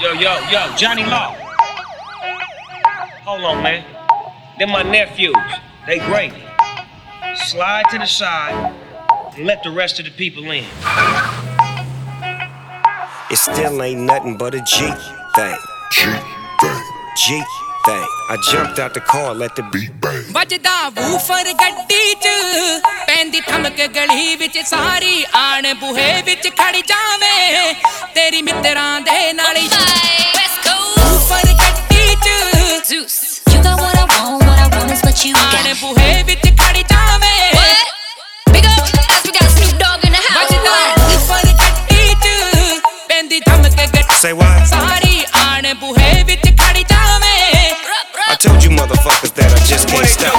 Yo, yo, yo, Johnny Law. Hold on, man. They're my nephews. They great. Slide to the side and let the rest of the people in. It still ain't nothing but a G thing. G thing. G thing. I jumped out the car, let the beat bang. ਵੱਜਦਾ woofer ਗੱਡੀ 'ਚ ਪੈਂਦੀ ਠਮਕ ਗਲੀ ਵਿੱਚ ਸਾਰੀ ਆਣ ਬੂਹੇ ਵਿੱਚ ਖੜ ਜਾਵੇ ਤੇਰੀ ਮਿੱਤਰਾਂ ਦੇ ਨਾਲ say what? Sorry, I told you motherfuckers that I just can't stop.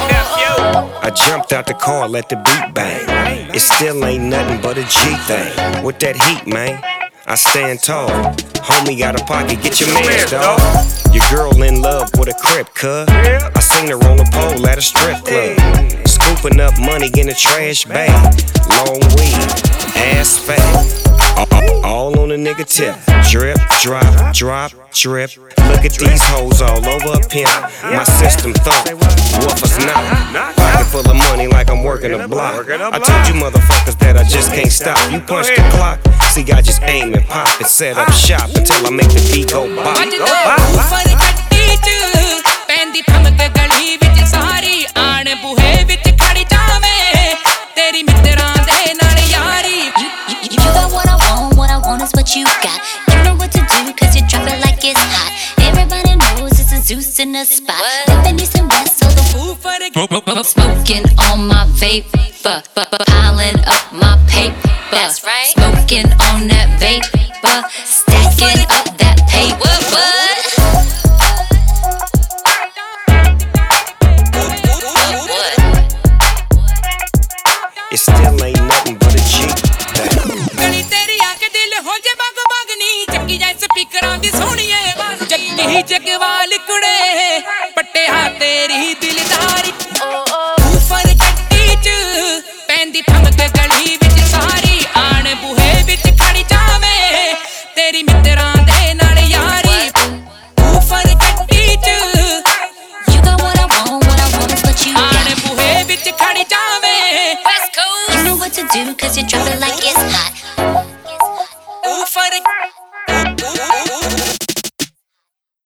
I jumped out the car, let the beat bang. It still ain't nothing but a G thing. With that heat, man, I stand tall. Homie out of pocket, get your man, dog. Your girl in love with a crip, cuz. I seen her on the pole at a strip club. Scooping up money in a trash bag. Long weed, ass fat. Drip, drop, drop, drip. Look at these hoes all over a pimp. My system thump. Woof us not. Pocket full of money like I'm working a block. I told you motherfuckers that I just can't stop. You punch the clock. See, I just aim and pop and set up shop until I make the beat go bop. on is what you got. You know what to do, cause you drop it like it's hot. Everybody knows it's a Zeus in the spot. Living east and west, so the food for the Smoking on my vape, piling up my paper. That's right. Smoking on that vape, stacking up that paper. It still ain't nothing but a G. Bang. ਗਲੀ ਤੇਰੀ ਆ ਕੇ ਦਿਲ ਹੋ ਜੇ ਬਗ ਬਗਨੀ ਚੱਕੀ ਜਾਏ ਸਪੀਕਰਾਂ ਦੀ ਸੋਹਣੀਏ ਜੱਗੀ ਜਗਵਾਲ ਕੁੜੇ ਪੱਟਿਆ ਤੇਰੀ ਦਿਲਦਾਰੀ ਵੂਫਰ ਗੱਡੀ 'ਚ ਪੈਂਦੀ ਠਮਕ ਗਲੀ ਵਿੱਚ ਸਾਰੀ ਆਣ ਬੂਹੇ ਵਿੱਚ ਖੜ ਜਾਵੇ ਤੇਰੀ ਮਿੱਤਰਾਂ ਦੇ ਨਾਲ ਯਾਰੀ ਵੂਫਰ ਗੱਡੀ 'ਚ You got what I want, what I want is what you ਆਣ got. ਬੂਹੇ ਵਿੱਚ ਖੜ ਜਾਵੇ West Coast. You know what to do, cause you drop it like it's hot.